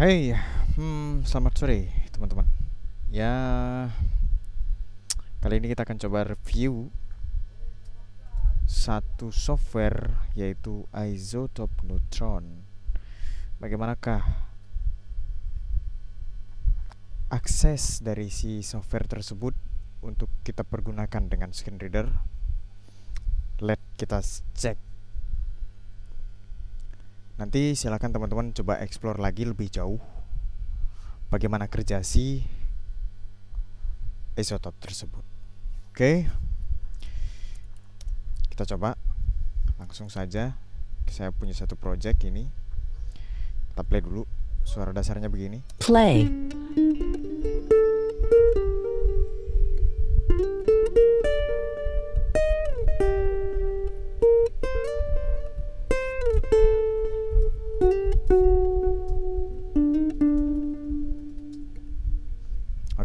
Hey, hmm, selamat sore teman-teman. Ya, kali ini kita akan coba review satu software yaitu Isotope Neutron. Bagaimanakah akses dari si software tersebut untuk kita pergunakan dengan screen reader? Let kita cek Nanti silakan teman-teman coba explore lagi lebih jauh bagaimana kerja si isotop tersebut. Oke. Kita coba langsung saja. Saya punya satu project ini. Kita play dulu. Suara dasarnya begini. Play.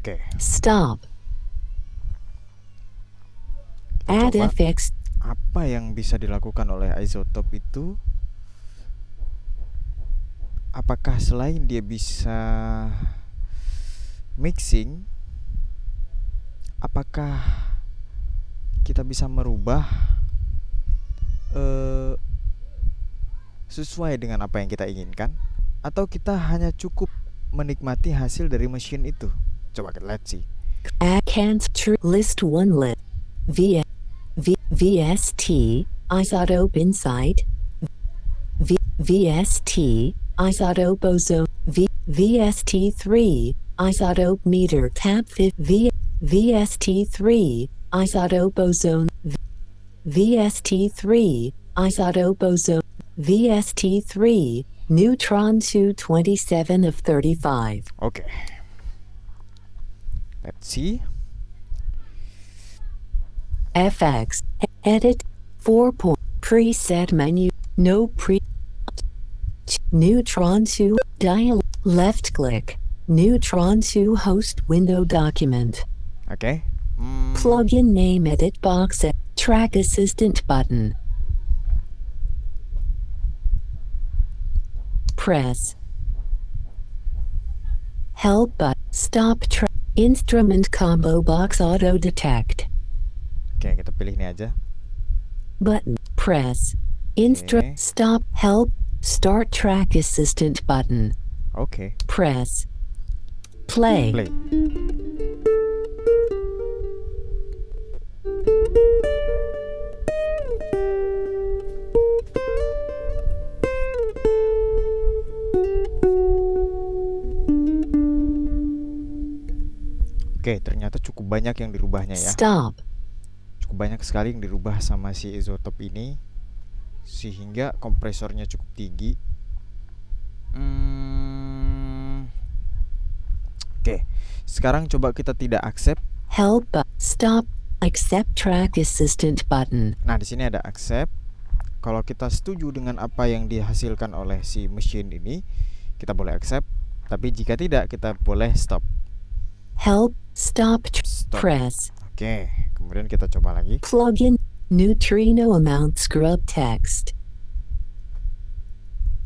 Oke. Stop. Add Coba. FX. Apa yang bisa dilakukan oleh isotop itu? Apakah selain dia bisa mixing, apakah kita bisa merubah eh, sesuai dengan apa yang kita inginkan, atau kita hanya cukup menikmati hasil dari mesin itu? Let's see. I can't tr- list one list. V V VST. I thought open site. V VST. I thought op ozone. V VST three. I thought meter cap v, VST three. I thought op ozone. V, VST three. I thought op ozone. VST three. Neutron 227 of 35. Okay. Let's see. FX, edit, 4 point, preset menu, no pre, neutron to, dial, left click, neutron to host window document, Okay. Hmm, plugin name edit box, e- track assistant button. Press. Help button stop track instrument combo box auto detect. Oke, kita pilih ini aja. button press instru Okay. stop help start track assistant button Oke. press play Play. Oke, ternyata cukup banyak yang dirubahnya ya. stop Cukup banyak sekali yang dirubah sama si isotop ini sehingga kompresornya cukup tinggi. Hmm, Oke, sekarang coba kita tidak accept. help stop accept track assistant button Nah, di sini ada accept. Kalau kita setuju dengan apa yang dihasilkan oleh si mesin ini, kita boleh accept. Tapi jika tidak, kita boleh stop. Help stop Stop. press Oke, kemudian kita coba lagi. plugin neutrino amount scrub text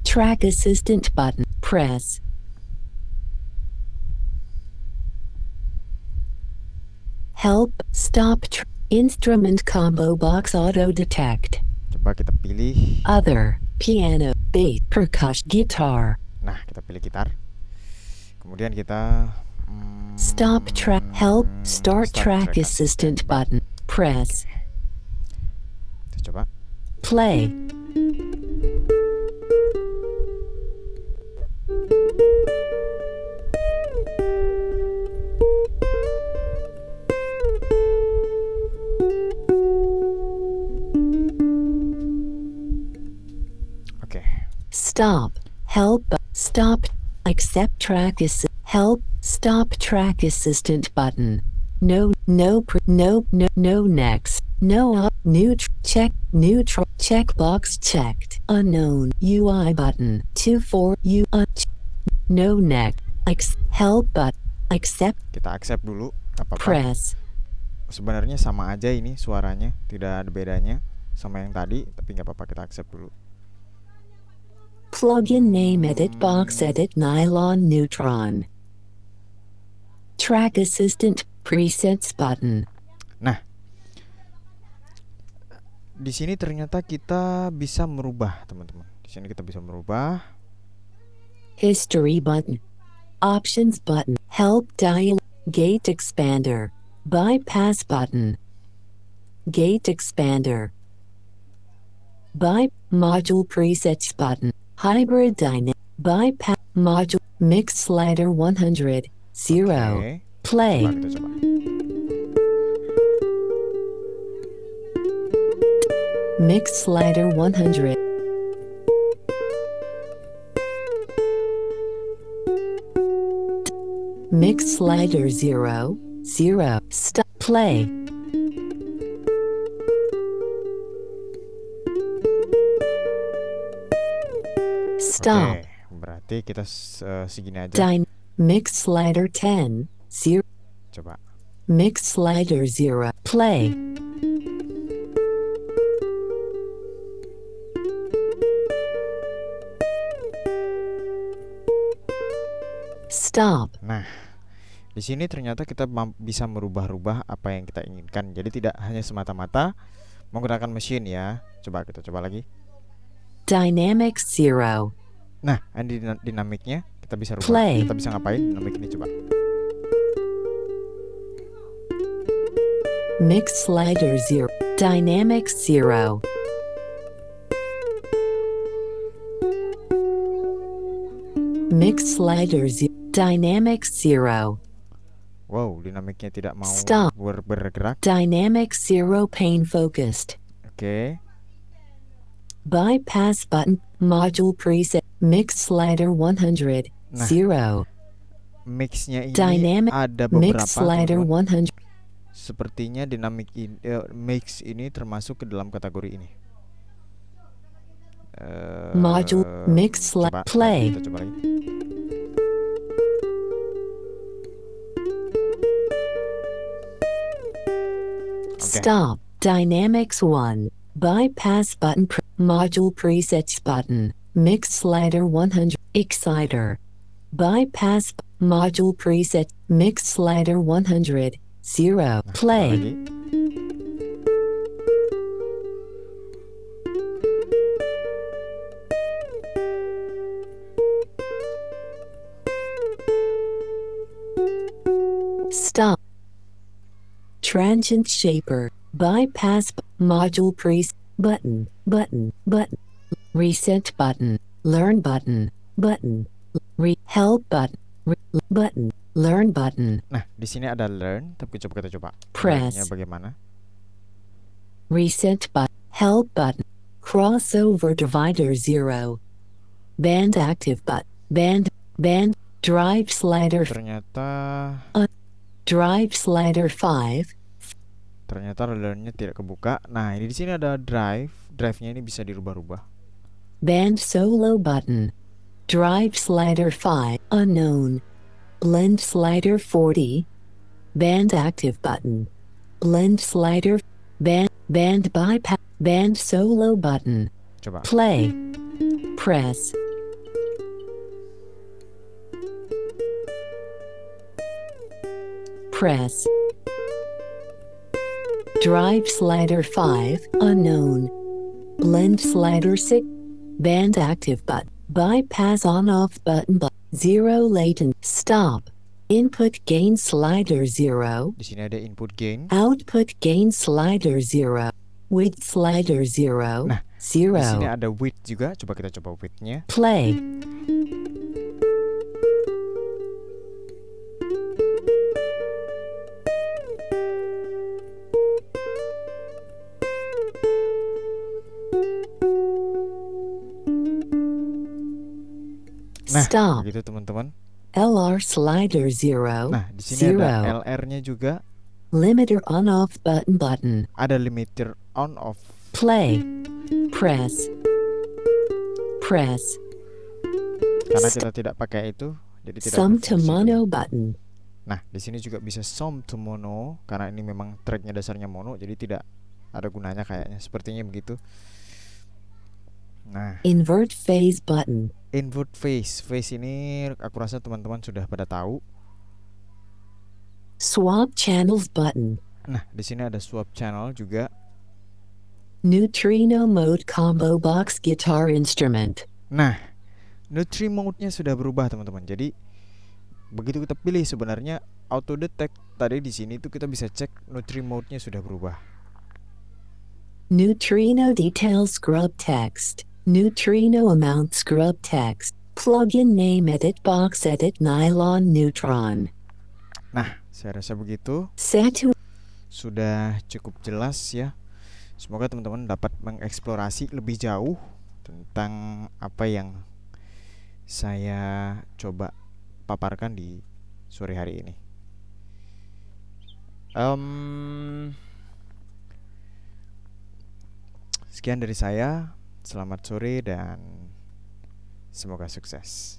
track assistant button press help stop tr- instrument combo box auto detect Coba kita pilih. other piano bass percussion guitar Nah, kita pilih gitar. Kemudian kita hmm, stop track help start track assistant button press coba. play Okay. Stop. Help. Stop. Accept track assist. Help. Stop track assistant button. No. No. No. No. No. Next. No. Up. Neutral. Check. Neutral. Checkbox checked. Unknown. UI button. Two four. U. Uh, no. Next. Ex- help. But. Accept. Kita accept dulu. Apa-apa. Press. Sebenarnya sama aja ini suaranya, tidak ada bedanya sama yang tadi, tapi nggak apa-apa kita accept dulu. Plugin name edit box edit nylon neutron. Track assistant presets button. Nah, Di sini ternyata kita bisa merubah, teman-teman. Di sini kita bisa merubah. History button. Options button. Help dial. Gate expander. Bypass button. Gate expander. By module presets button. Hybrid dynamic. Bypass module. Mix slider 100. Zero. Oke. Play. Mix slider 100. Mix slider 0. 0. Stop. Play. Stop. Oke, berarti kita eh, segini aja. Dyn. Mix slider 10. 0. Coba. Mix slider 0. Play. Stop. Nah, di sini ternyata kita bisa merubah-rubah apa yang kita inginkan. Jadi tidak hanya semata-mata menggunakan mesin ya. Coba kita coba lagi. Dynamic 0. Nah, ini dina- dinamiknya kita bisa rubah. Play. Kita bisa ngapain dinamik ini coba. Mix slider 0. Dynamic 0. Mix slider 0. Dynamic 0. Wow, dinamiknya tidak mau Stop. ber- bergerak. Dynamic 0 pane focused. Oke. Bypass button. Module preset. Mix slider 100. Nah. 0. Mixnya ini Dynamic ada beberapa Mix slider 100. Sepertinya dinamik in- eh, mix ini termasuk ke dalam kategori ini. Eh, Module mix coba, play. Kita coba lagi. Oke. Stop. Dynamics 1. Bypass button. Pre- module presets button. Mix slider 100. Exciter. Bypass module preset. Mix slider 100. 0. Play. Stop. Transient shaper. Bypass module preset. Button. Button. Button. Reset button. Learn button. Button. Re help button. Re- button. Learn button. Nah, di sini ada learn, tapi coba kita coba. Press. Learn-nya bagaimana? Reset button. Help button. Crossover divider 0. Band active button. Band. Band. Drive slider. Ternyata Drive slider 5. ternyata learn-nya tidak kebuka. Nah, ini di sini ada drive. Drive-nya ini bisa dirubah-rubah. Band solo button. Drive slider 5. Unknown. Blend slider 40. Band active button. Blend slider. Band. Band bypass. Band solo button. Play. Press. Press. Drive slider 5. Unknown. Blend slider 6. Band active button. Bypass on off button. Bu- zero latent. Stop. Input gain slider 0. Di sini ada input gain. Output gain slider 0. Width slider 0. Nah, Di sini 0. ada width juga. Coba kita coba width-nya. Play. Nah, Stop. begitu teman-teman. LR slider 0. Nah, di sini ada Zero. LR-nya juga. Limiter on off button button. Ada limiter on off. Play. Press. Press. Karena kita tidak pakai itu, jadi tidak Sum to mono button. Nah, di sini juga bisa sum to mono karena ini memang tracknya dasarnya mono, jadi tidak ada gunanya kayaknya. Sepertinya begitu. Nah, Invert phase button. invert face. Face ini aku rasa teman-teman sudah pada tahu. Swap channels button. Nah, di sini ada swap channel juga. Neutrino mode combo box guitar instrument. Nah, Nutri mode-nya sudah berubah teman-teman. Jadi begitu kita pilih sebenarnya auto detect tadi di sini tuh kita bisa cek Nutri mode-nya sudah berubah. Neutrino detail scrub text. Neutrino amount scrub text. Plugin name edit box edit nylon neutron. Nah, saya rasa begitu Satu sudah cukup jelas ya. Semoga teman-teman dapat mengeksplorasi lebih jauh tentang apa yang saya coba paparkan di sore hari ini. Em, sekian dari saya. Selamat sore dan semoga sukses.